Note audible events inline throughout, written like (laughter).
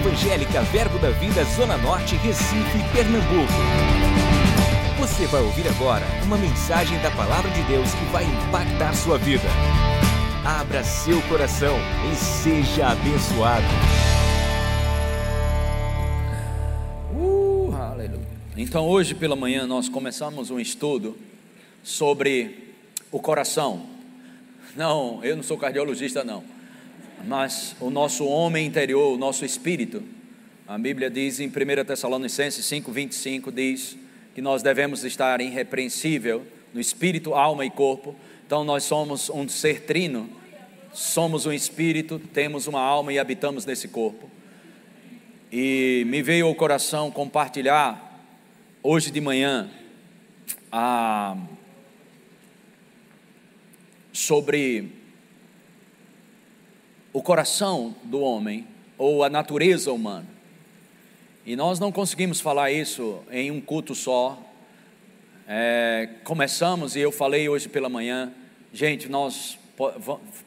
Evangélica Verbo da Vida Zona Norte, Recife, Pernambuco. Você vai ouvir agora uma mensagem da Palavra de Deus que vai impactar sua vida. Abra seu coração e seja abençoado. Uh, aleluia. Então, hoje pela manhã, nós começamos um estudo sobre o coração. Não, eu não sou cardiologista, não mas o nosso homem interior, o nosso espírito. A Bíblia diz em 1 Tessalonicenses 5,25: diz que nós devemos estar irrepreensível no espírito, alma e corpo. Então nós somos um ser trino, somos um espírito, temos uma alma e habitamos nesse corpo. E me veio ao coração compartilhar hoje de manhã a, sobre o coração do homem ou a natureza humana. E nós não conseguimos falar isso em um culto só. É, começamos e eu falei hoje pela manhã, gente, nós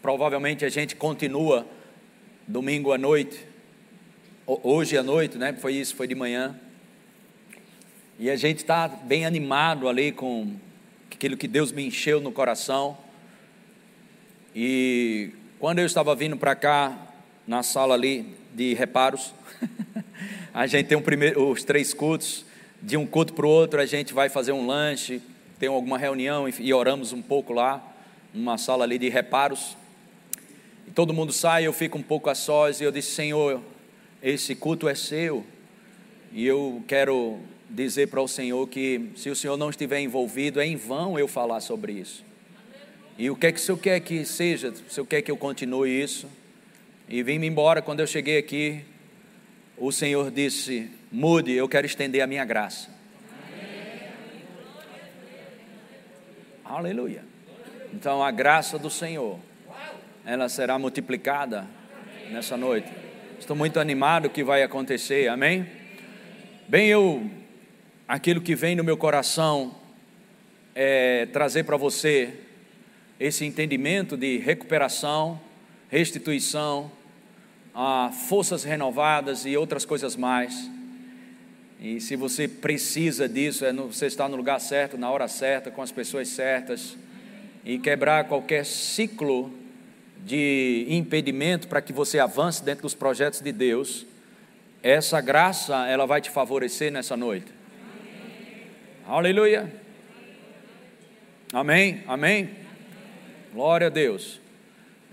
provavelmente a gente continua domingo à noite, hoje à noite, né? Foi isso, foi de manhã. E a gente está bem animado ali com aquilo que Deus me encheu no coração. E quando eu estava vindo para cá, na sala ali de reparos, (laughs) a gente tem um primeiro, os três cultos, de um culto para o outro a gente vai fazer um lanche, tem alguma reunião e oramos um pouco lá, numa sala ali de reparos. E todo mundo sai, eu fico um pouco a sós e eu disse: Senhor, esse culto é seu. E eu quero dizer para o Senhor que se o Senhor não estiver envolvido, é em vão eu falar sobre isso. E o que é que o Senhor quer que seja? O Senhor quer que eu continue isso? E vim-me embora, quando eu cheguei aqui, o Senhor disse: mude, eu quero estender a minha graça. Aleluia. Então a graça do Senhor, ela será multiplicada nessa noite. Estou muito animado que vai acontecer, amém? Bem, eu, aquilo que vem no meu coração é trazer para você esse entendimento de recuperação, restituição, forças renovadas e outras coisas mais. E se você precisa disso, é você está no lugar certo, na hora certa, com as pessoas certas, e quebrar qualquer ciclo de impedimento para que você avance dentro dos projetos de Deus, essa graça ela vai te favorecer nessa noite. Amém. Aleluia. Amém. Amém. Glória a Deus.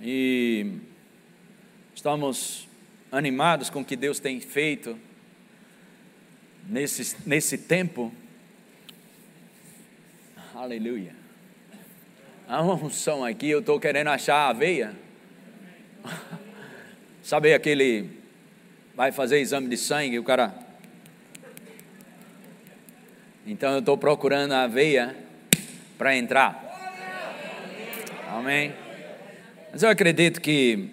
E estamos animados com o que Deus tem feito nesse, nesse tempo. Aleluia. Há uma unção aqui, eu estou querendo achar a aveia. (laughs) Sabe aquele. Vai fazer exame de sangue, o cara. Então eu estou procurando a aveia para entrar. Amém? Mas eu acredito que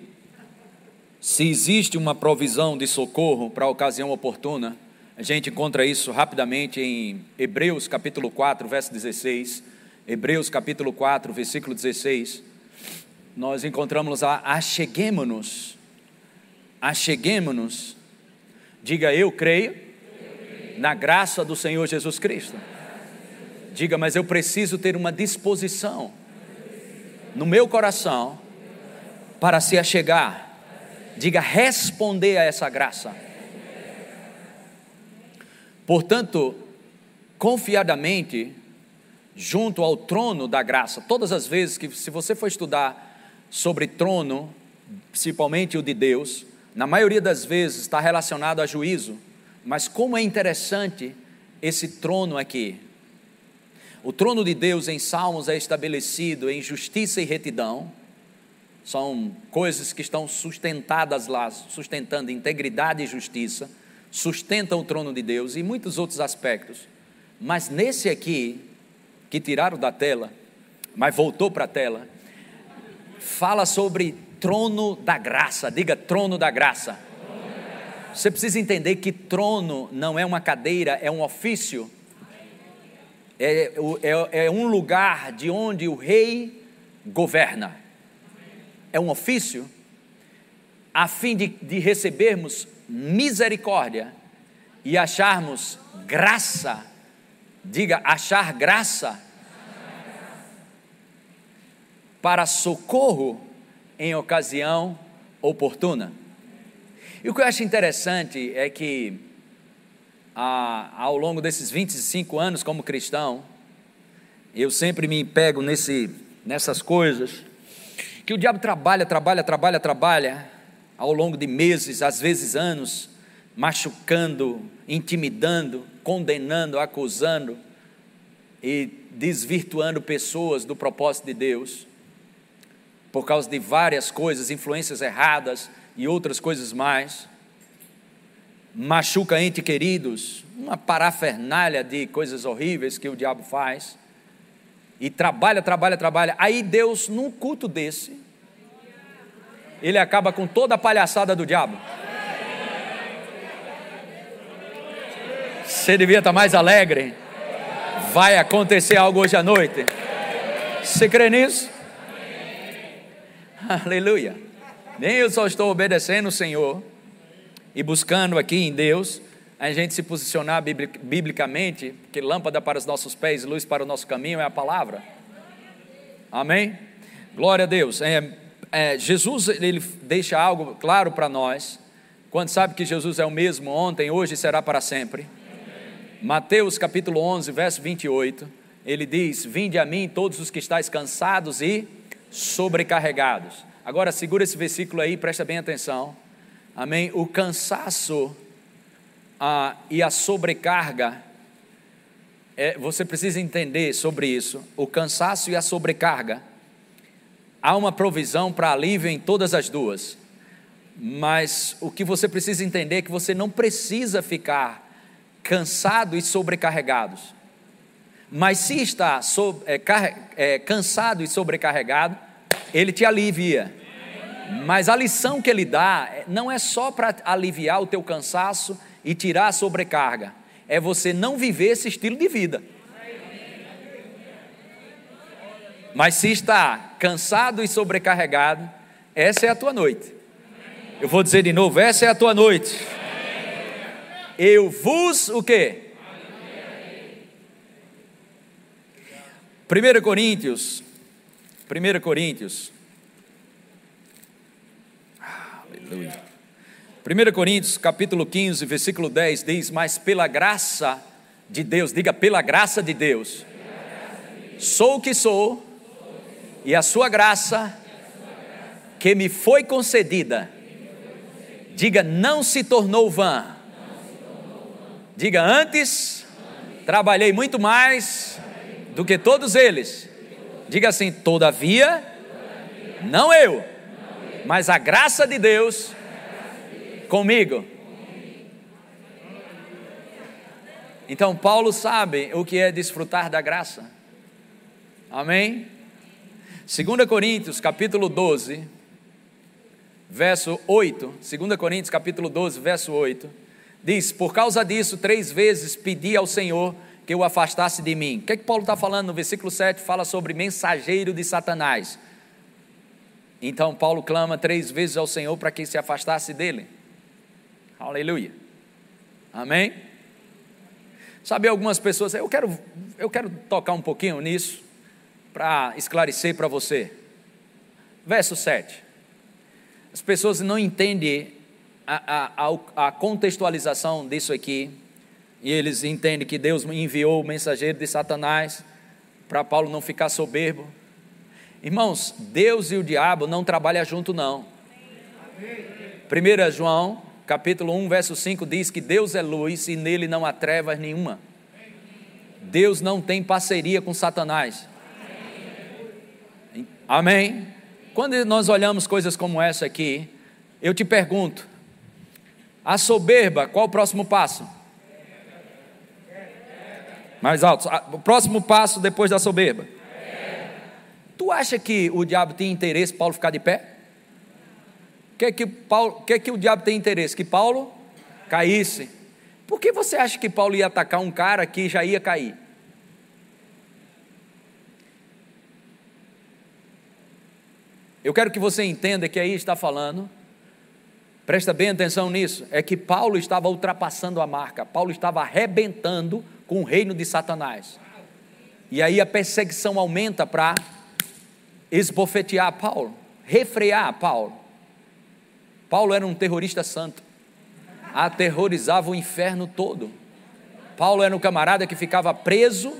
se existe uma provisão de socorro para a ocasião oportuna, a gente encontra isso rapidamente em Hebreus capítulo 4, verso 16. Hebreus capítulo 4, versículo 16. Nós encontramos lá, acheguemo-nos, acheguemo-nos, diga eu creio na graça do Senhor Jesus Cristo. Diga, mas eu preciso ter uma disposição no meu coração para se achegar. Diga responder a essa graça. Portanto, confiadamente, junto ao trono da graça, todas as vezes que, se você for estudar sobre trono, principalmente o de Deus, na maioria das vezes está relacionado a juízo, mas como é interessante esse trono aqui, o trono de Deus em Salmos é estabelecido em justiça e retidão. São coisas que estão sustentadas lá, sustentando integridade e justiça, sustentam o trono de Deus e muitos outros aspectos. Mas nesse aqui, que tiraram da tela, mas voltou para a tela, fala sobre trono da graça. Diga trono da graça. Você precisa entender que trono não é uma cadeira, é um ofício é, é, é um lugar de onde o rei governa. É um ofício. a fim de, de recebermos misericórdia e acharmos graça. Diga, achar graça para socorro em ocasião oportuna. E o que eu acho interessante é que, ao longo desses 25 anos como cristão, eu sempre me pego nesse, nessas coisas, que o diabo trabalha, trabalha, trabalha, trabalha, ao longo de meses, às vezes anos, machucando, intimidando, condenando, acusando e desvirtuando pessoas do propósito de Deus, por causa de várias coisas, influências erradas e outras coisas mais. Machuca ente queridos, uma parafernália de coisas horríveis que o diabo faz e trabalha, trabalha, trabalha. Aí Deus, num culto desse, ele acaba com toda a palhaçada do diabo. Você devia estar mais alegre. Vai acontecer algo hoje à noite. Você crê nisso? Aleluia. Nem eu só estou obedecendo o Senhor e buscando aqui em Deus a gente se posicionar biblicamente, que lâmpada para os nossos pés, luz para o nosso caminho é a palavra. Amém? Glória a Deus. É, é, Jesus ele deixa algo claro para nós, quando sabe que Jesus é o mesmo ontem, hoje e será para sempre. Mateus capítulo 11, verso 28, ele diz: Vinde a mim todos os que estáis cansados e sobrecarregados. Agora segura esse versículo aí, presta bem atenção. Amém? O cansaço e a sobrecarga, é, você precisa entender sobre isso. O cansaço e a sobrecarga, há uma provisão para alívio em todas as duas. Mas o que você precisa entender é que você não precisa ficar cansado e sobrecarregados. Mas se está é, é, cansado e sobrecarregado, ele te alivia. Mas a lição que ele dá não é só para aliviar o teu cansaço e tirar a sobrecarga, é você não viver esse estilo de vida. Mas se está cansado e sobrecarregado, essa é a tua noite. Eu vou dizer de novo, essa é a tua noite. Eu vos o quê? 1 Coríntios, 1 Coríntios, aleluia. 1 Coríntios capítulo 15, versículo 10 diz: Mas pela graça de Deus, diga pela graça de Deus, sou o que sou, e a sua graça que me foi concedida, diga, não se tornou vã. Diga, antes trabalhei muito mais do que todos eles. Diga assim, todavia, não eu, mas a graça de Deus comigo. Então Paulo sabe o que é desfrutar da graça. Amém? 2 Coríntios, capítulo 12, verso 8. 2 Coríntios, capítulo 12, verso 8. Diz: Por causa disso, três vezes pedi ao Senhor que o afastasse de mim. O que, é que Paulo está falando no versículo 7? Fala sobre mensageiro de Satanás. Então Paulo clama três vezes ao Senhor para que se afastasse dele. Aleluia. Amém? Sabe, algumas pessoas, eu quero, eu quero tocar um pouquinho nisso para esclarecer para você. Verso 7. As pessoas não entendem a, a, a contextualização disso aqui, e eles entendem que Deus enviou o mensageiro de Satanás para Paulo não ficar soberbo. Irmãos, Deus e o diabo não trabalham junto, não. 1 João, capítulo 1, verso 5 diz que Deus é luz e nele não há trevas nenhuma. Deus não tem parceria com Satanás. Amém? Quando nós olhamos coisas como essa aqui, eu te pergunto: a soberba, qual o próximo passo? Mais alto. O próximo passo depois da soberba. Tu acha que o diabo tem interesse Paulo ficar de pé? O que, é que, Paulo, que, é que o diabo tem interesse? Que Paulo caísse. Por que você acha que Paulo ia atacar um cara que já ia cair? Eu quero que você entenda que aí está falando Presta bem atenção nisso, é que Paulo estava ultrapassando a marca, Paulo estava arrebentando com o reino de Satanás. E aí a perseguição aumenta para esbofetear Paulo, refrear Paulo. Paulo era um terrorista santo, aterrorizava o inferno todo. Paulo era um camarada que ficava preso,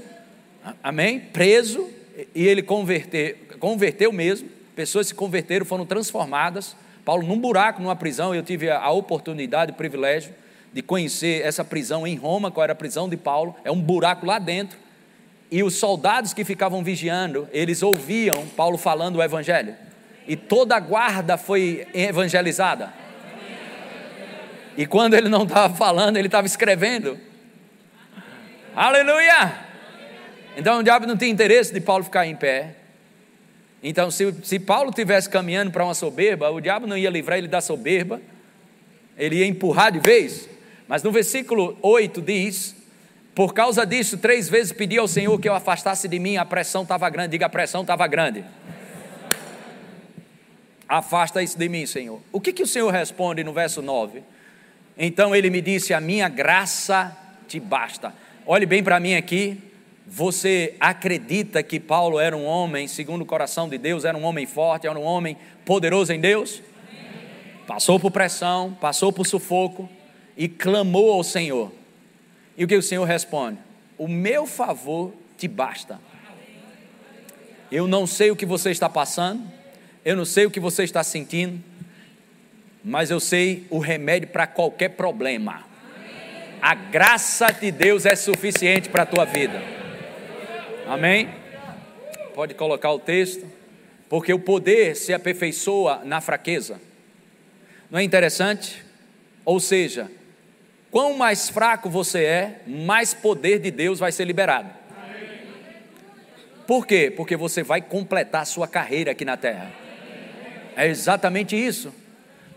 amém? Preso, e ele converteu, converteu mesmo, pessoas se converteram, foram transformadas. Paulo, num buraco, numa prisão, eu tive a oportunidade, o privilégio de conhecer essa prisão em Roma, qual era a prisão de Paulo, é um buraco lá dentro. E os soldados que ficavam vigiando, eles ouviam Paulo falando o evangelho. E toda a guarda foi evangelizada. E quando ele não estava falando, ele estava escrevendo. Aleluia! Então o diabo não tinha interesse de Paulo ficar em pé. Então, se, se Paulo tivesse caminhando para uma soberba, o diabo não ia livrar ele da soberba, ele ia empurrar de vez. Mas no versículo 8 diz: Por causa disso, três vezes pedi ao Senhor que eu afastasse de mim, a pressão estava grande. Diga, a pressão estava grande. Afasta isso de mim, Senhor. O que, que o Senhor responde no verso 9? Então ele me disse: A minha graça te basta. Olhe bem para mim aqui. Você acredita que Paulo era um homem, segundo o coração de Deus, era um homem forte, era um homem poderoso em Deus? Passou por pressão, passou por sufoco e clamou ao Senhor. E o que o Senhor responde? O meu favor te basta. Eu não sei o que você está passando, eu não sei o que você está sentindo, mas eu sei o remédio para qualquer problema. A graça de Deus é suficiente para a tua vida. Amém? Pode colocar o texto. Porque o poder se aperfeiçoa na fraqueza. Não é interessante? Ou seja, quão mais fraco você é, mais poder de Deus vai ser liberado. Por quê? Porque você vai completar sua carreira aqui na terra. É exatamente isso.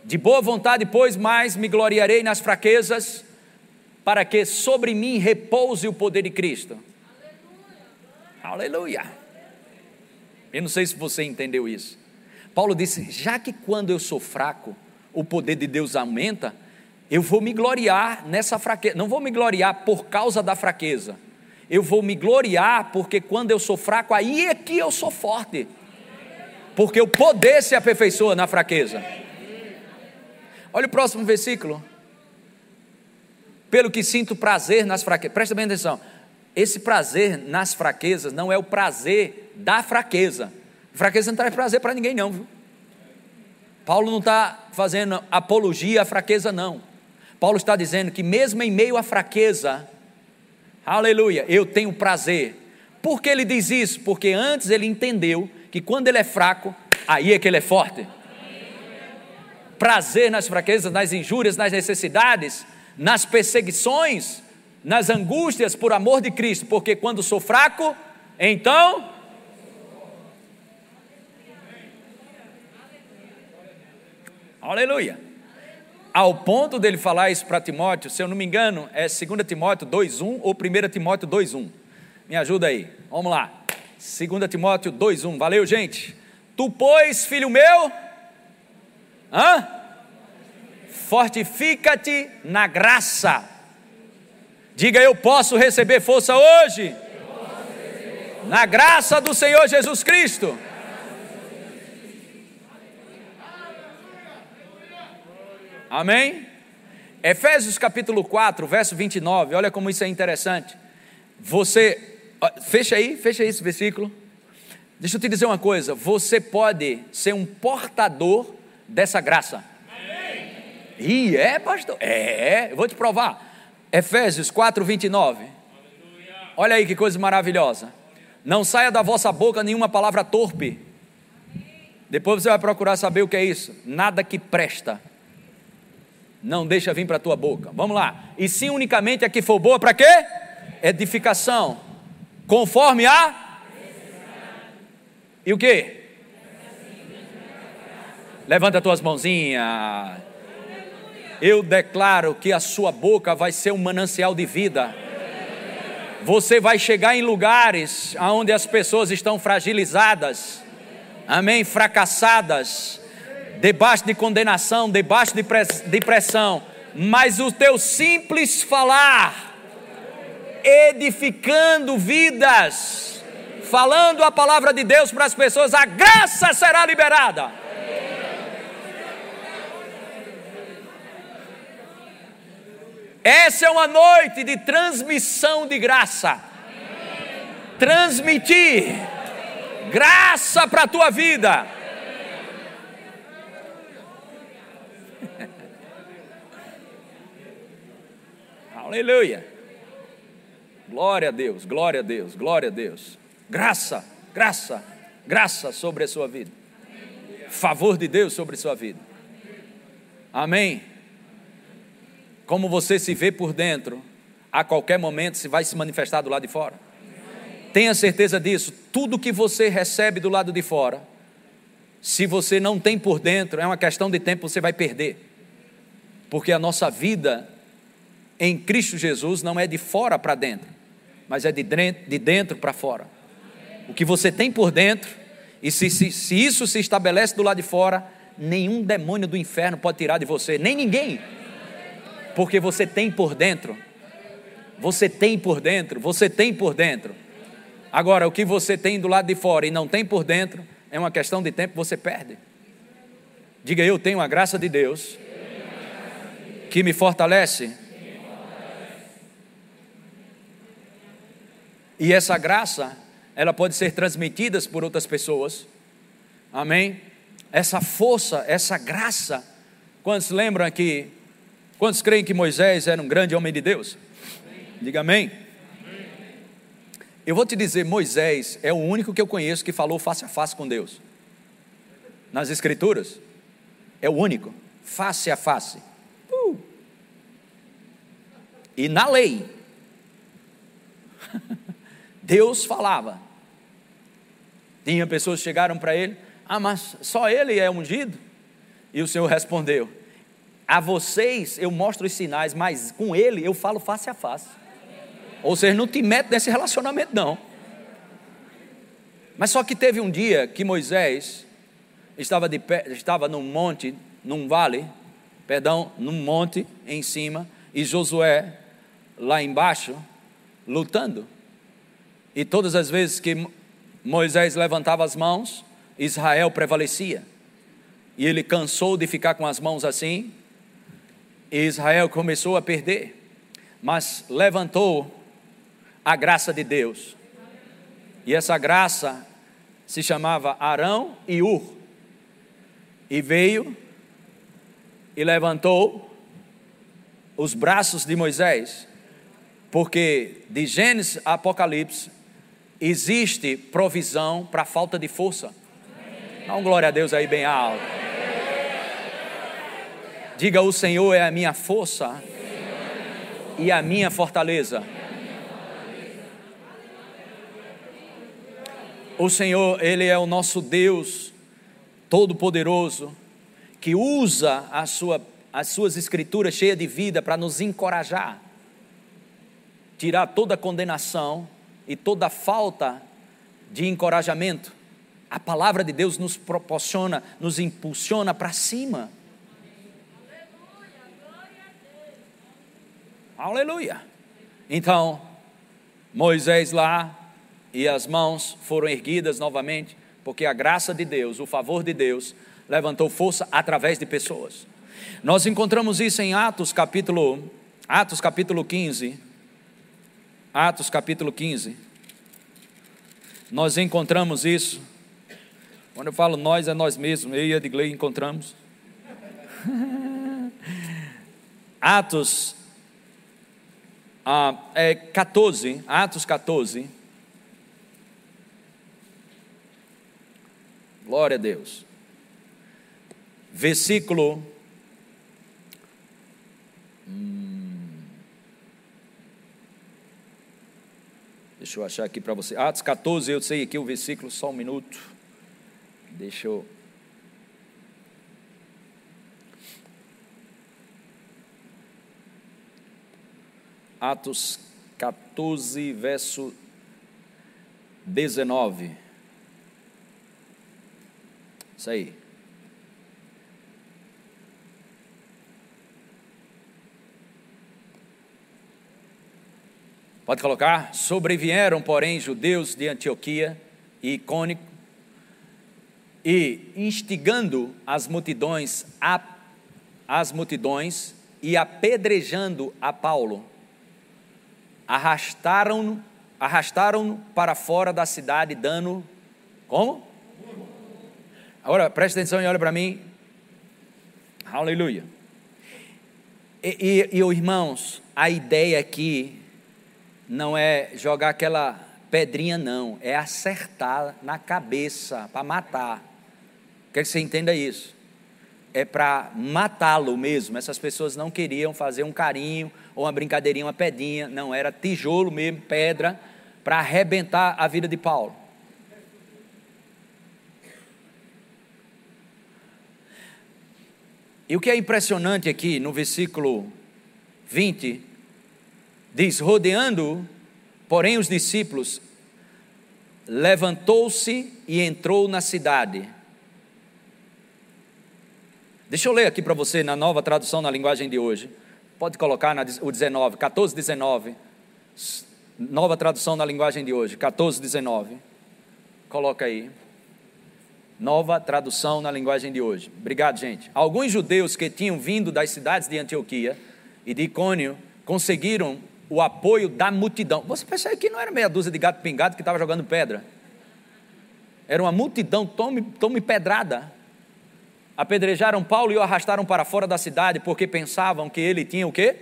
De boa vontade, pois, mais me gloriarei nas fraquezas, para que sobre mim repouse o poder de Cristo. Aleluia. Eu não sei se você entendeu isso. Paulo disse: já que quando eu sou fraco, o poder de Deus aumenta, eu vou me gloriar nessa fraqueza. Não vou me gloriar por causa da fraqueza. Eu vou me gloriar porque quando eu sou fraco, aí é que eu sou forte. Porque o poder se aperfeiçoa na fraqueza. Olha o próximo versículo. Pelo que sinto prazer nas fraquezas. Presta bem atenção. Esse prazer nas fraquezas não é o prazer da fraqueza. Fraqueza não traz prazer para ninguém, não, viu? Paulo não está fazendo apologia à fraqueza, não. Paulo está dizendo que, mesmo em meio à fraqueza, aleluia, eu tenho prazer. Por que ele diz isso? Porque antes ele entendeu que quando ele é fraco, aí é que ele é forte. Prazer nas fraquezas, nas injúrias, nas necessidades, nas perseguições, nas angústias por amor de Cristo, porque quando sou fraco, então. Aleluia. Ao ponto dele falar isso para Timóteo, se eu não me engano, é 2 Timóteo 2,1 ou 1 Timóteo 2,1. Me ajuda aí, vamos lá. 2 Timóteo 2,1. Valeu, gente. Tu, pois, filho meu, hã? fortifica-te na graça Diga, eu posso receber força hoje. Na graça do Senhor Jesus Cristo. Amém? Efésios capítulo 4, verso 29, olha como isso é interessante. Você, fecha aí, fecha aí esse versículo. Deixa eu te dizer uma coisa: você pode ser um portador dessa graça. E é, pastor? É, eu vou te provar. Efésios 4, 29. Olha aí que coisa maravilhosa. Não saia da vossa boca nenhuma palavra torpe. Depois você vai procurar saber o que é isso. Nada que presta. Não deixa vir para a tua boca. Vamos lá. E sim unicamente a que for boa para quê? Edificação. Conforme a. E o que? Levanta as tuas mãozinhas eu declaro que a sua boca vai ser um manancial de vida. Você vai chegar em lugares onde as pessoas estão fragilizadas, amém, fracassadas, debaixo de condenação, debaixo de pressão, mas o teu simples falar, edificando vidas, falando a palavra de Deus para as pessoas, a graça será liberada. Essa é uma noite de transmissão de graça. Transmitir graça para a tua vida. Aleluia. Glória a Deus, glória a Deus, glória a Deus. Graça, graça, graça sobre a sua vida. Favor de Deus sobre a sua vida. Amém. Como você se vê por dentro, a qualquer momento se vai se manifestar do lado de fora. Tenha certeza disso. Tudo que você recebe do lado de fora, se você não tem por dentro, é uma questão de tempo, você vai perder. Porque a nossa vida em Cristo Jesus não é de fora para dentro, mas é de dentro, de dentro para fora. O que você tem por dentro, e se, se, se isso se estabelece do lado de fora, nenhum demônio do inferno pode tirar de você, nem ninguém porque você tem por dentro. Você tem por dentro, você tem por dentro. Agora, o que você tem do lado de fora e não tem por dentro, é uma questão de tempo, você perde. Diga, eu tenho a graça de Deus que me fortalece. E essa graça, ela pode ser transmitida por outras pessoas. Amém? Essa força, essa graça. Quantos lembram que Quantos creem que Moisés era um grande homem de Deus? Diga amém. Eu vou te dizer, Moisés é o único que eu conheço que falou face a face com Deus. Nas Escrituras, é o único, face a face. Uh. E na lei, (laughs) Deus falava. Tinha pessoas que chegaram para ele, ah, mas só ele é ungido? E o Senhor respondeu: a vocês eu mostro os sinais, mas com ele eu falo face a face. Ou seja, não te mete nesse relacionamento, não. Mas só que teve um dia que Moisés estava, de pé, estava num monte, num vale, perdão, num monte em cima, e Josué lá embaixo, lutando. E todas as vezes que Moisés levantava as mãos, Israel prevalecia. E ele cansou de ficar com as mãos assim, e Israel começou a perder, mas levantou a graça de Deus. E essa graça se chamava Arão e Ur. E veio e levantou os braços de Moisés, porque de Gênesis a Apocalipse existe provisão para falta de força. Dá um glória a Deus aí bem alto. Diga: O Senhor é a minha força e a minha fortaleza. O Senhor, Ele é o nosso Deus Todo-Poderoso, que usa a sua, as Suas Escrituras cheias de vida para nos encorajar, tirar toda condenação e toda falta de encorajamento. A palavra de Deus nos proporciona, nos impulsiona para cima. Aleluia. Então, Moisés lá e as mãos foram erguidas novamente, porque a graça de Deus, o favor de Deus, levantou força através de pessoas. Nós encontramos isso em Atos capítulo Atos capítulo 15. Atos capítulo 15. Nós encontramos isso. Quando eu falo nós, é nós mesmos. Eu e Edgley encontramos. (laughs) Atos ah, é 14, Atos 14. Glória a Deus. Versículo. Deixa eu achar aqui para você. Atos 14, eu sei aqui o versículo, só um minuto. Deixa eu. Atos 14, verso 19. Isso aí. Pode colocar? Sobrevieram, porém, judeus de Antioquia e Icônico, e instigando as multidões, a, as multidões e apedrejando a Paulo, arrastaram arrastaram para fora da cidade, dando como? Agora preste atenção e olha para mim. Aleluia. E, e, e irmãos, a ideia aqui não é jogar aquela pedrinha, não, é acertar na cabeça para matar. Quer que você entenda isso? É para matá-lo mesmo. Essas pessoas não queriam fazer um carinho ou uma brincadeirinha, uma pedinha, não, era tijolo mesmo, pedra, para arrebentar a vida de Paulo. E o que é impressionante aqui no versículo 20, diz: rodeando, porém, os discípulos, levantou-se e entrou na cidade. Deixa eu ler aqui para você na nova tradução na linguagem de hoje. Pode colocar na, o 19, 14, 19. Nova tradução na linguagem de hoje, 14, 19. Coloca aí. Nova tradução na linguagem de hoje. Obrigado, gente. Alguns judeus que tinham vindo das cidades de Antioquia e de Icônio conseguiram o apoio da multidão. Você percebe que não era meia dúzia de gato pingado que estava jogando pedra. Era uma multidão, tome, tome pedrada. Apedrejaram Paulo e o arrastaram para fora da cidade porque pensavam que ele tinha o quê?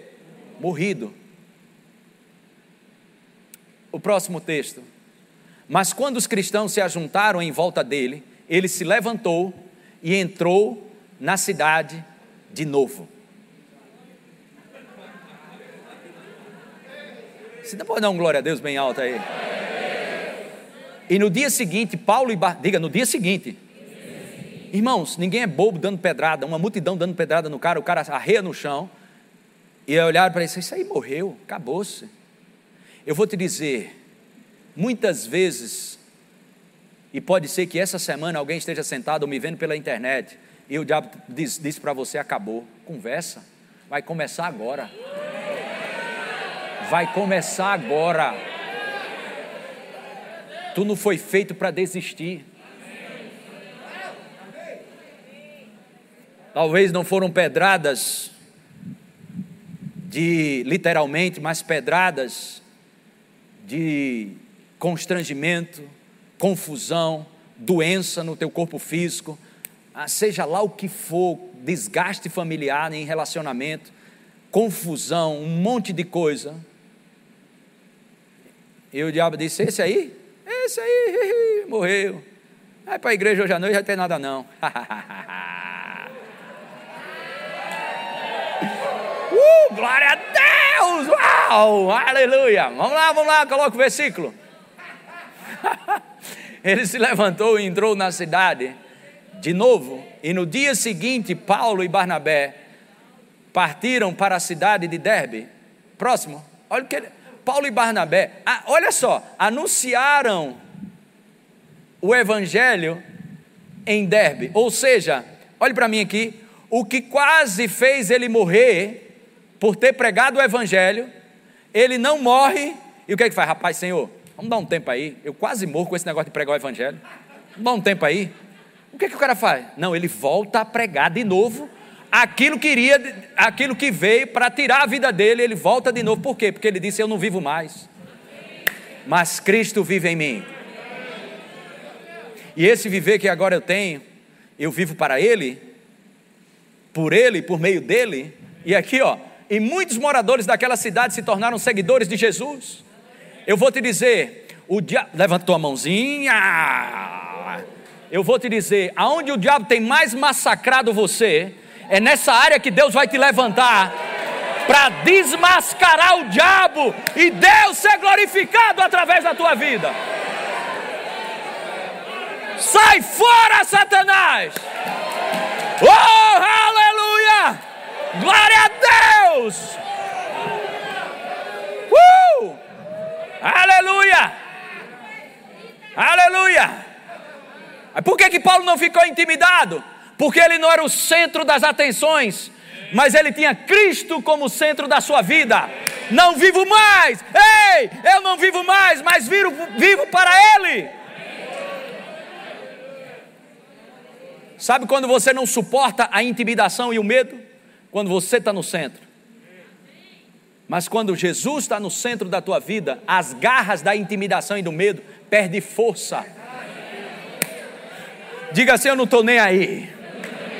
Morrido o próximo texto. Mas quando os cristãos se ajuntaram em volta dele, ele se levantou e entrou na cidade de novo. Você pode dar um glória a Deus bem alto aí? E no dia seguinte, Paulo e Bar... diga, no dia seguinte. Irmãos, ninguém é bobo dando pedrada, uma multidão dando pedrada no cara, o cara arreia no chão. E olharam para ele isso aí morreu, acabou-se. Eu vou te dizer, muitas vezes, e pode ser que essa semana alguém esteja sentado ou me vendo pela internet, e o diabo diz para você: acabou. Conversa, vai começar agora. Vai começar agora. Tu não foi feito para desistir. Talvez não foram pedradas de literalmente, mas pedradas de constrangimento, confusão, doença no teu corpo físico, ah, seja lá o que for, desgaste familiar em relacionamento, confusão, um monte de coisa. E o diabo disse: Esse aí? Esse aí, morreu. Vai para a igreja hoje à noite, vai ter nada não. (laughs) uh, glória a! Deus! Uau! Aleluia! Vamos lá, vamos lá, coloca o versículo. (laughs) Ele se levantou e entrou na cidade de novo, e no dia seguinte, Paulo e Barnabé partiram para a cidade de Derbe. Próximo, olha o que ele, Paulo e Barnabé, ah, olha só, anunciaram o evangelho em Derbe, ou seja, olhe para mim aqui, o que quase fez ele morrer por ter pregado o Evangelho, ele não morre, e o que é que faz? Rapaz, Senhor, vamos dar um tempo aí, eu quase morro com esse negócio de pregar o Evangelho, vamos dar um tempo aí. O que é que o cara faz? Não, ele volta a pregar de novo aquilo que iria, aquilo que veio para tirar a vida dele, ele volta de novo. Por quê? Porque ele disse: Eu não vivo mais, mas Cristo vive em mim. E esse viver que agora eu tenho, eu vivo para Ele, por Ele, por meio dele. E aqui, ó, e muitos moradores daquela cidade se tornaram seguidores de Jesus. Eu vou te dizer, o diabo, levanta tua mãozinha. Eu vou te dizer, aonde o diabo tem mais massacrado você, é nessa área que Deus vai te levantar para desmascarar o diabo e Deus ser glorificado através da tua vida. Sai fora, Satanás! Oh, aleluia! Glória a Deus! Uh! Aleluia! Aleluia! Por que, que Paulo não ficou intimidado? Porque ele não era o centro das atenções, mas ele tinha Cristo como centro da sua vida. Não vivo mais. Ei, eu não vivo mais, mas vivo, vivo para Ele. Sabe quando você não suporta a intimidação e o medo? Quando você está no centro. Mas quando Jesus está no centro da tua vida, as garras da intimidação e do medo perdem força. Diga assim: Eu não estou nem aí.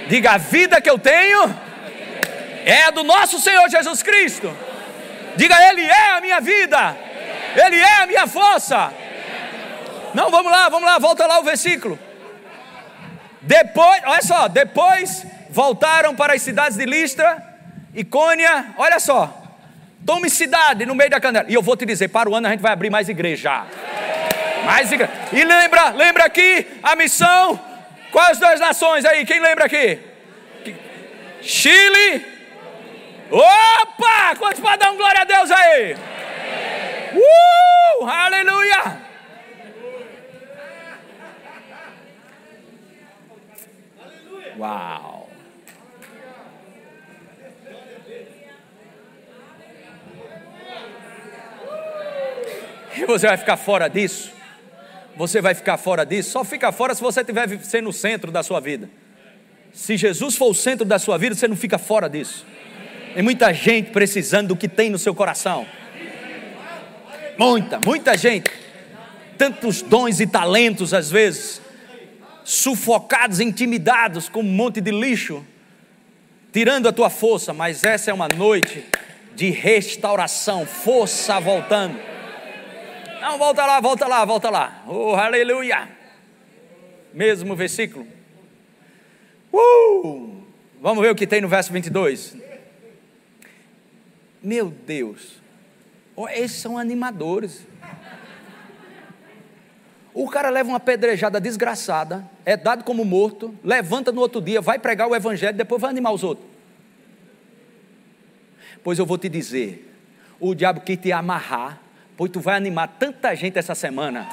Diga: A vida que eu tenho é do nosso Senhor Jesus Cristo. Diga: Ele é a minha vida, Ele é a minha força. Não, vamos lá, vamos lá, volta lá o versículo. Depois, olha só, depois voltaram para as cidades de Listra, Icônia, olha só, tome cidade no meio da canela. E eu vou te dizer, para o ano a gente vai abrir mais igreja. Mais igreja. E lembra, lembra aqui a missão. Quais duas nações aí? Quem lembra aqui? Chile. Opa! Quantos podem dar um glória a Deus aí? Uh! Aleluia! Uau! E você vai ficar fora disso? Você vai ficar fora disso? Só fica fora se você estiver sendo o centro da sua vida. Se Jesus for o centro da sua vida, você não fica fora disso. Tem muita gente precisando do que tem no seu coração. Muita, muita gente. Tantos dons e talentos às vezes sufocados, intimidados com um monte de lixo, tirando a tua força, mas essa é uma noite de restauração, força voltando. Não, volta lá, volta lá, volta lá. Oh, aleluia. Mesmo versículo. Uh! Vamos ver o que tem no verso 22. Meu Deus, oh, esses são animadores. O cara leva uma pedrejada desgraçada, é dado como morto, levanta no outro dia, vai pregar o evangelho, depois vai animar os outros. Pois eu vou te dizer, o diabo quer te amarrar, pois tu vai animar tanta gente essa semana.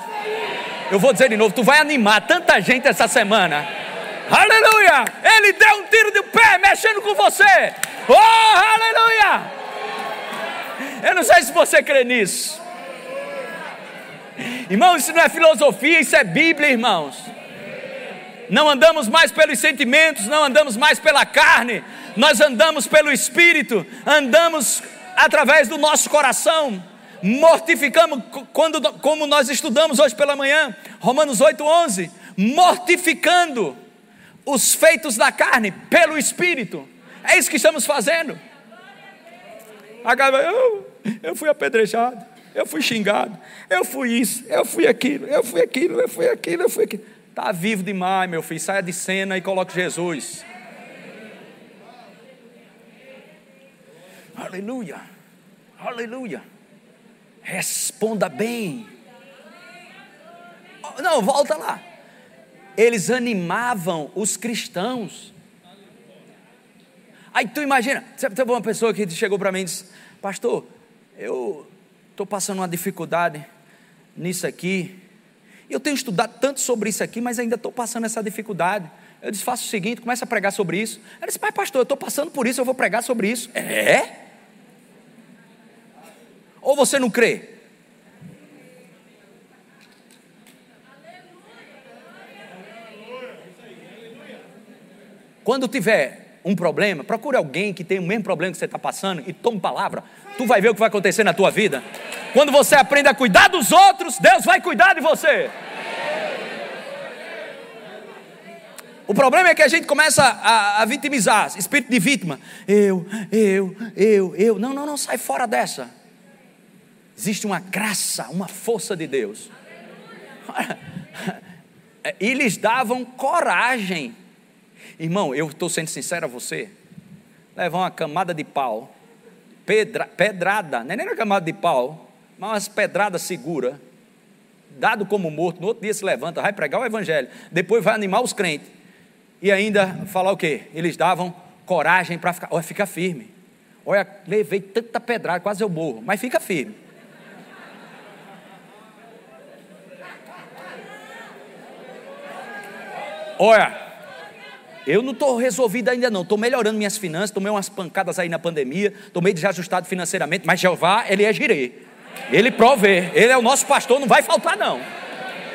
Eu vou dizer de novo, tu vai animar tanta gente essa semana. Aleluia! Ele deu um tiro de pé mexendo com você. Oh, aleluia! Eu não sei se você crê nisso. Irmãos, isso não é filosofia, isso é Bíblia, irmãos. Não andamos mais pelos sentimentos, não andamos mais pela carne, nós andamos pelo Espírito, andamos através do nosso coração, mortificamos, quando, como nós estudamos hoje pela manhã, Romanos 8,11, mortificando os feitos da carne pelo Espírito, é isso que estamos fazendo. Agora, eu, eu fui apedrejado, eu fui xingado, eu fui isso, eu fui aquilo, eu fui aquilo, eu fui aquilo, eu fui aquilo. Está vivo demais, meu filho. Saia de cena e coloque Jesus. Aleluia. Aleluia. Responda bem. Não, volta lá. Eles animavam os cristãos. Aí tu imagina, teve uma pessoa que chegou para mim e disse: Pastor, eu estou passando uma dificuldade nisso aqui. Eu tenho estudado tanto sobre isso aqui, mas ainda estou passando essa dificuldade. Eu disse: faça o seguinte, começa a pregar sobre isso. Ele disse: Pai, pastor, eu estou passando por isso, eu vou pregar sobre isso. É? Ou você não crê? Quando tiver um problema, procure alguém que tem o mesmo problema que você está passando e tome palavra. Tu vai ver o que vai acontecer na tua vida. Quando você aprende a cuidar dos outros, Deus vai cuidar de você. O problema é que a gente começa a, a, vitimizar, espírito de vítima. Eu, eu, eu, eu. Não, não, não, sai fora dessa. Existe uma graça, uma força de Deus. (laughs) E lhes davam coragem. Irmão, eu estou sendo sincero a você. Levar uma camada de pau, pedra, pedrada, não é nem uma camada de pau, mas umas pedradas segura, dado como morto, no outro dia se levanta, vai pregar o evangelho, depois vai animar os crentes, e ainda falar o quê? Eles davam coragem para ficar, olha, fica firme. Olha, levei tanta pedrada, quase eu morro, mas fica firme. Olha, Eu não estou resolvido ainda não, estou melhorando minhas finanças, tomei umas pancadas aí na pandemia, estou meio desajustado financeiramente, mas Jeová, Ele é girê, Ele provê, Ele é o nosso pastor, não vai faltar não.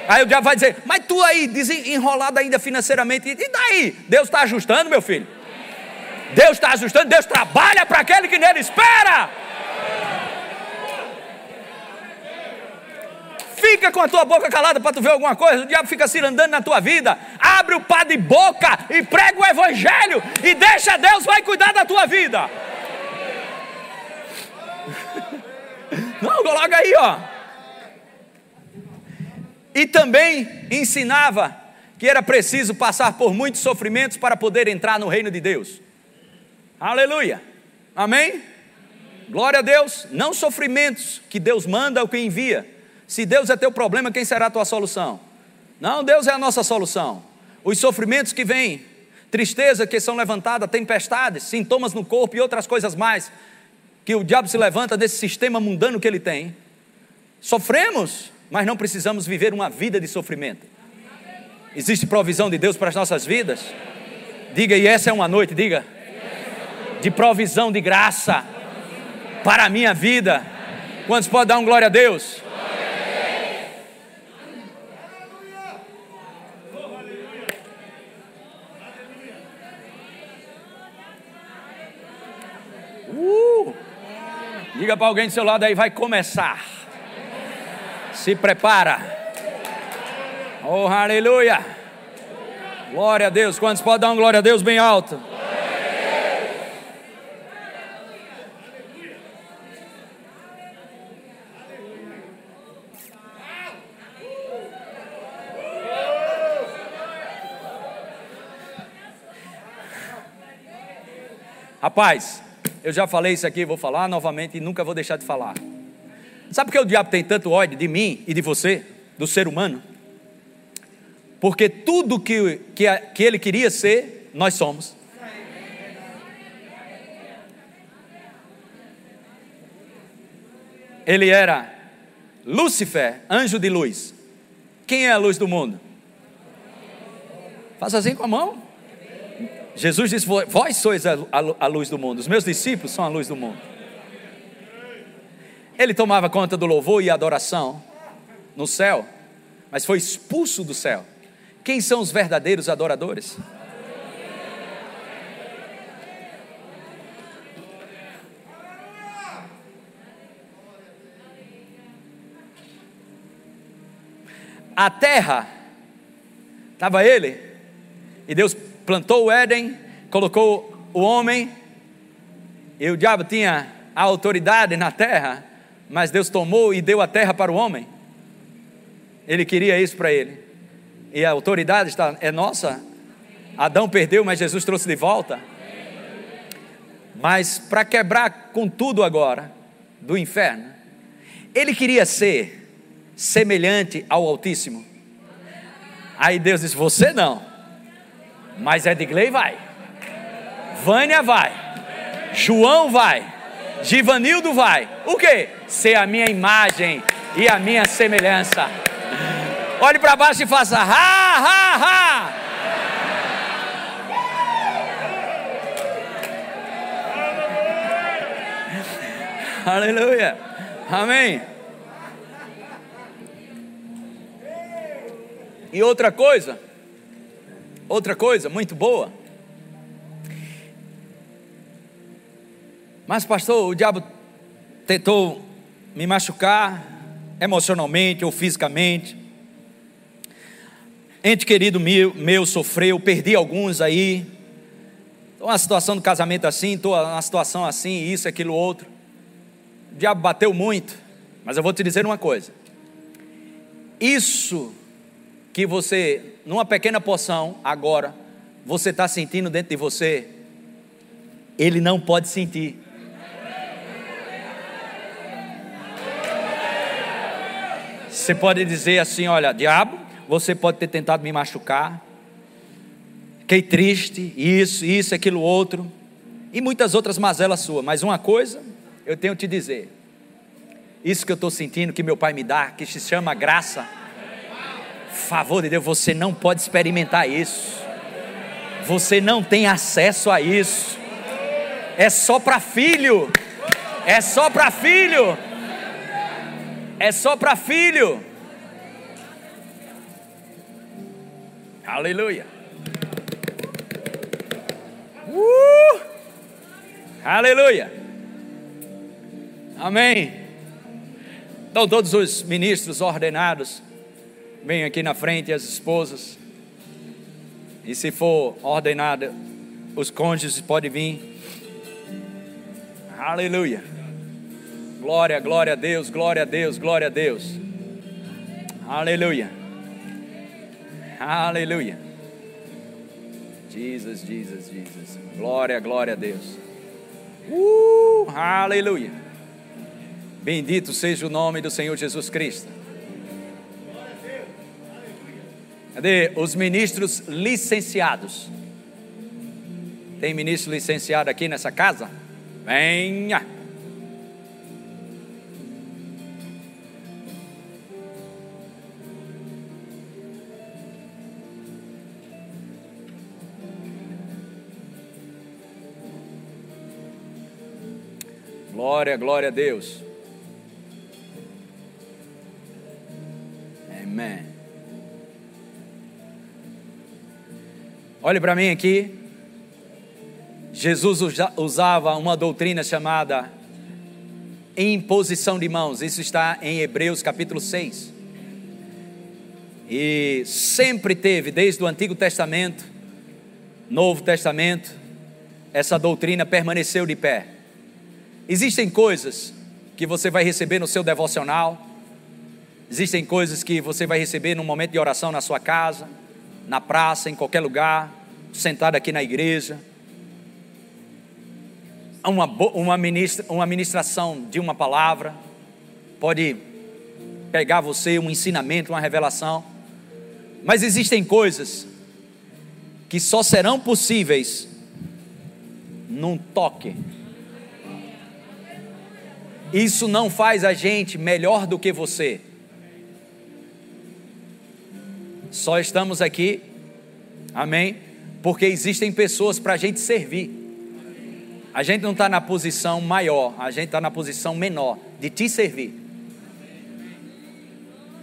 Aí o diabo vai dizer, mas tu aí, enrolado ainda financeiramente, e daí? Deus está ajustando, meu filho? Deus está ajustando, Deus trabalha para aquele que nele espera. Fica com a tua boca calada para tu ver alguma coisa. O diabo fica se andando na tua vida. Abre o pá de boca e prega o evangelho e deixa Deus vai cuidar da tua vida. (laughs) Não, coloca aí, ó. E também ensinava que era preciso passar por muitos sofrimentos para poder entrar no reino de Deus. Aleluia. Amém? Glória a Deus. Não sofrimentos que Deus manda ou que envia se Deus é teu problema, quem será a tua solução? Não, Deus é a nossa solução. Os sofrimentos que vêm, tristeza que são levantadas, tempestades, sintomas no corpo e outras coisas mais, que o diabo se levanta desse sistema mundano que ele tem. Sofremos, mas não precisamos viver uma vida de sofrimento. Existe provisão de Deus para as nossas vidas? Diga, e essa é uma noite, diga, de provisão de graça para a minha vida. Quantos podem dar um glória a Deus? Diga para alguém do seu lado aí, vai começar. Se prepara. Oh, aleluia. Glória a Deus. Quantos podem dar um glória a Deus bem alto? Rapaz, eu já falei isso aqui, vou falar novamente e nunca vou deixar de falar. Sabe por que o diabo tem tanto ódio de mim e de você, do ser humano? Porque tudo que, que, que ele queria ser, nós somos. Ele era Lúcifer, anjo de luz. Quem é a luz do mundo? Faça assim com a mão. Jesus disse: Vós sois a, luz do mundo, os meus discípulos são a luz do mundo. Ele tomava conta do louvor e adoração no céu, mas foi expulso do céu. Quem são os verdadeiros adoradores? A terra, estava ele, e Deus plantou o Éden, colocou o homem, e o diabo tinha a autoridade na terra, mas Deus tomou e deu a terra para o homem. Ele queria isso para ele. E a autoridade está, é nossa. Adão perdeu, mas Jesus trouxe de volta. Mas para quebrar com tudo agora do inferno, ele queria ser semelhante ao Altíssimo. Aí Deus disse: Você não. Mas Edgley vai. Vânia vai. João vai. Givanildo vai. O que? Ser a minha imagem e a minha semelhança. Olhe para baixo e faça ha, ha, ha. Aleluia. Amém. E outra coisa, Outra coisa muito boa. Mas, pastor, o diabo tentou me machucar emocionalmente ou fisicamente. Ente querido meu, meu sofreu, perdi alguns aí. Estou numa situação do casamento assim, estou numa situação assim, isso, aquilo, outro. O diabo bateu muito, mas eu vou te dizer uma coisa. Isso que você, numa pequena porção, agora, você está sentindo dentro de você, ele não pode sentir. Você pode dizer assim: olha, diabo, você pode ter tentado me machucar, fiquei triste, isso, isso, aquilo, outro, e muitas outras mazelas suas, mas uma coisa eu tenho que te dizer: isso que eu estou sentindo, que meu pai me dá, que se chama graça, favor de Deus, você não pode experimentar isso. Você não tem acesso a isso. É só para filho. É só para filho. É só para filho. Aleluia. Uh! Aleluia. Amém. Então, todos os ministros ordenados, venham aqui na frente, as esposas. E se for ordenada, os cônjuges podem vir. Aleluia. Glória, glória a Deus, glória a Deus, glória a Deus. Aleluia. Aleluia. Jesus, Jesus, Jesus. Glória, glória a Deus. Uh, aleluia. Bendito seja o nome do Senhor Jesus Cristo. Cadê os ministros licenciados? Tem ministro licenciado aqui nessa casa? Venha. Glória, glória a Deus. Olhe para mim aqui. Jesus usava uma doutrina chamada imposição de mãos. Isso está em Hebreus capítulo 6. E sempre teve, desde o Antigo Testamento, Novo Testamento, essa doutrina permaneceu de pé. Existem coisas que você vai receber no seu devocional, Existem coisas que você vai receber num momento de oração na sua casa, na praça, em qualquer lugar, sentado aqui na igreja. Uma, uma, ministra, uma ministração de uma palavra pode pegar você um ensinamento, uma revelação. Mas existem coisas que só serão possíveis num toque. Isso não faz a gente melhor do que você. Só estamos aqui, amém? Porque existem pessoas para a gente servir. A gente não está na posição maior, a gente está na posição menor de te servir.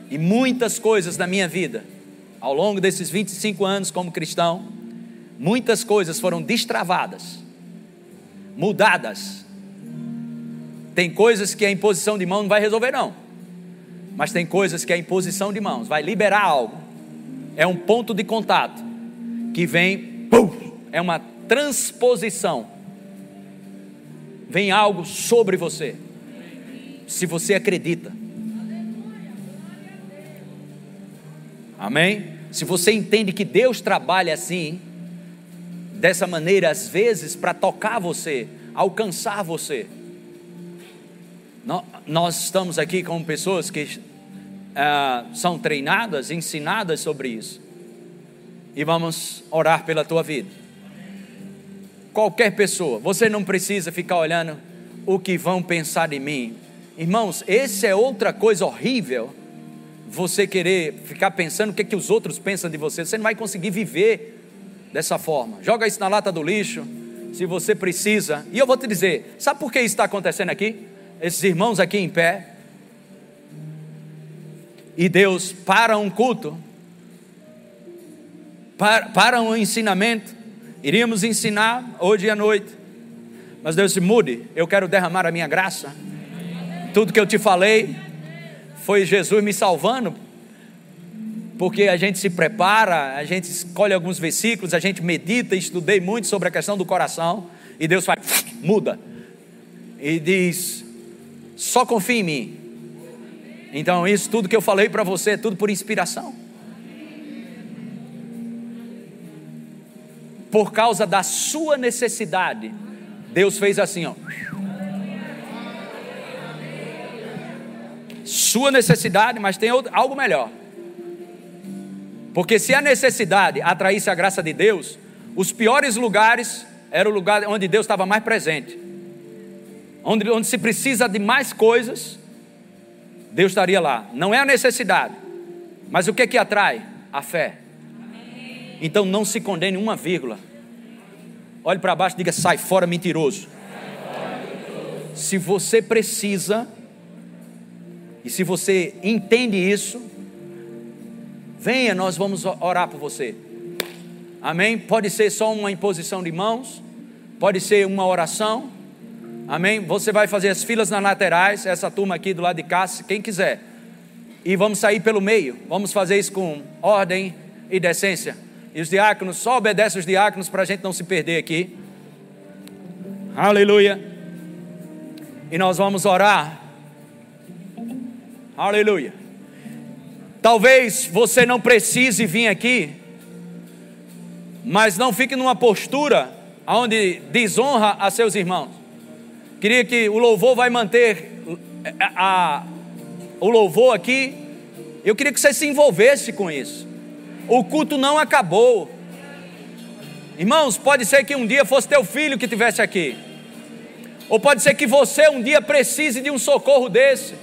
E muitas coisas na minha vida, ao longo desses 25 anos como cristão, muitas coisas foram destravadas, mudadas. Tem coisas que a imposição de mão não vai resolver, não. Mas tem coisas que a imposição de mãos vai liberar algo é um ponto de contato que vem, pum, é uma transposição. Vem algo sobre você. Se você acredita. Amém? Se você entende que Deus trabalha assim, dessa maneira, às vezes, para tocar você, alcançar você. Nós estamos aqui com pessoas que uh, são treinadas, ensinadas sobre isso. E vamos orar pela tua vida. Qualquer pessoa, você não precisa ficar olhando o que vão pensar de mim. Irmãos, esse é outra coisa horrível. Você querer ficar pensando o que, é que os outros pensam de você, você não vai conseguir viver dessa forma. Joga isso na lata do lixo, se você precisa. E eu vou te dizer, sabe por que isso está acontecendo aqui? Esses irmãos aqui em pé, e Deus para um culto, para, para um ensinamento, iríamos ensinar hoje à noite, mas Deus se mude, eu quero derramar a minha graça. Tudo que eu te falei foi Jesus me salvando, porque a gente se prepara, a gente escolhe alguns versículos, a gente medita, estudei muito sobre a questão do coração, e Deus faz, muda, e diz: só confia em mim, então, isso tudo que eu falei para você é tudo por inspiração. Por causa da sua necessidade, Deus fez assim, ó. Sua necessidade, mas tem algo melhor. Porque se a necessidade atraísse a graça de Deus, os piores lugares era o lugar onde Deus estava mais presente. Onde, onde se precisa de mais coisas, Deus estaria lá. Não é a necessidade, mas o que é que atrai? A fé. Então não se condene uma vírgula Olhe para baixo e diga: sai fora, mentiroso. Se você precisa, e se você entende isso, venha, nós vamos orar por você. Amém? Pode ser só uma imposição de mãos, pode ser uma oração. Amém? Você vai fazer as filas nas laterais, essa turma aqui do lado de cá, quem quiser. E vamos sair pelo meio. Vamos fazer isso com ordem e decência. E os diáconos, só obedece os diáconos para a gente não se perder aqui. Aleluia. E nós vamos orar. Aleluia. Talvez você não precise vir aqui, mas não fique numa postura onde desonra a seus irmãos. Queria que o louvor vai manter a, a, o louvor aqui. Eu queria que você se envolvesse com isso. O culto não acabou. Irmãos, pode ser que um dia fosse teu filho que estivesse aqui. Ou pode ser que você um dia precise de um socorro desse.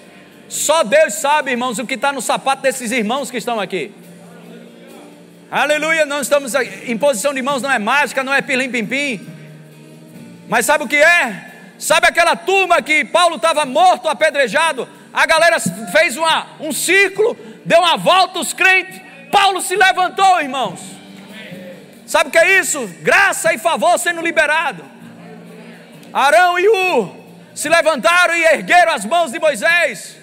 Só Deus sabe, irmãos, o que está no sapato desses irmãos que estão aqui. Aleluia, não estamos em posição de mãos, não é mágica, não é pilim-pim-pim. Mas sabe o que é? Sabe aquela turma que Paulo estava morto, apedrejado? A galera fez uma, um círculo, deu uma volta, os crentes. Paulo se levantou, irmãos. Sabe o que é isso? Graça e favor sendo liberado. Arão e U se levantaram e ergueram as mãos de Moisés.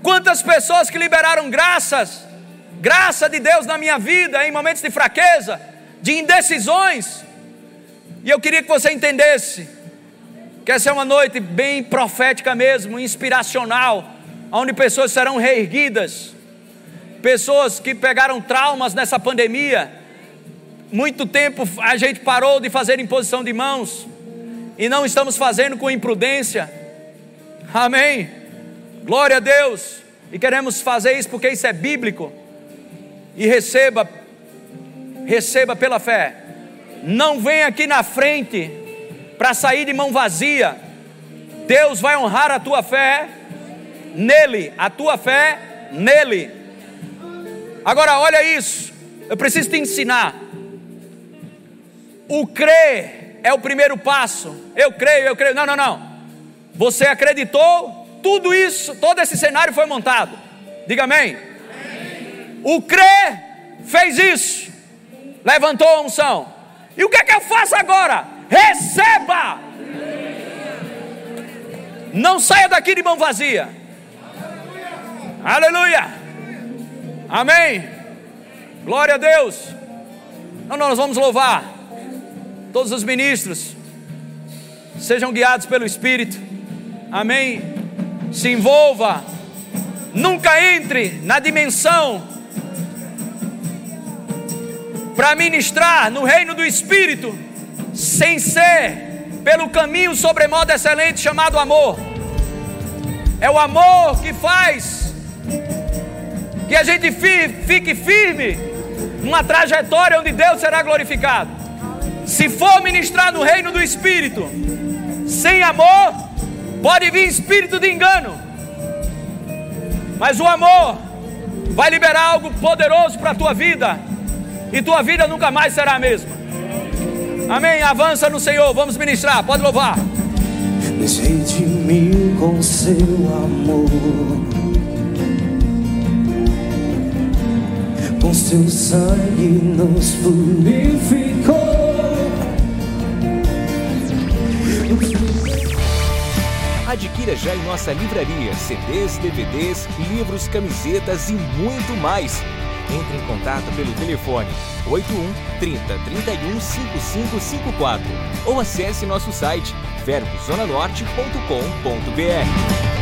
Quantas pessoas que liberaram graças, graça de Deus na minha vida em momentos de fraqueza, de indecisões. E eu queria que você entendesse que essa é uma noite bem profética mesmo, inspiracional, onde pessoas serão reerguidas, pessoas que pegaram traumas nessa pandemia. Muito tempo a gente parou de fazer imposição de mãos, e não estamos fazendo com imprudência. Amém. Glória a Deus. E queremos fazer isso porque isso é bíblico. E receba, receba pela fé. Não venha aqui na frente para sair de mão vazia. Deus vai honrar a tua fé nele, a tua fé nele. Agora olha isso. Eu preciso te ensinar. O crer é o primeiro passo. Eu creio, eu creio. Não, não, não. Você acreditou, tudo isso, todo esse cenário foi montado. Diga amém. amém. O crer fez isso, levantou a unção. E o que é que eu faço agora? Receba! Não saia daqui de mão vazia. Aleluia! Amém. Glória a Deus. Então nós vamos louvar todos os ministros, sejam guiados pelo Espírito, amém? Se envolva, nunca entre na dimensão para ministrar no reino do Espírito, sem ser pelo caminho sobremodo excelente chamado amor. É o amor que faz que a gente fique firme numa trajetória onde Deus será glorificado. Se for ministrar no reino do Espírito, sem amor, pode vir espírito de engano. Mas o amor vai liberar algo poderoso para a tua vida, e tua vida nunca mais será a mesma. Amém. Avança no Senhor, vamos ministrar, pode louvar. Nos redimiu com seu amor, seu sangue nos purificou. Adquira já em nossa livraria CDs, DVDs, livros, camisetas e muito mais. Entre em contato pelo telefone 81 30 31 5554 ou acesse nosso site verbozonanorte.com.br.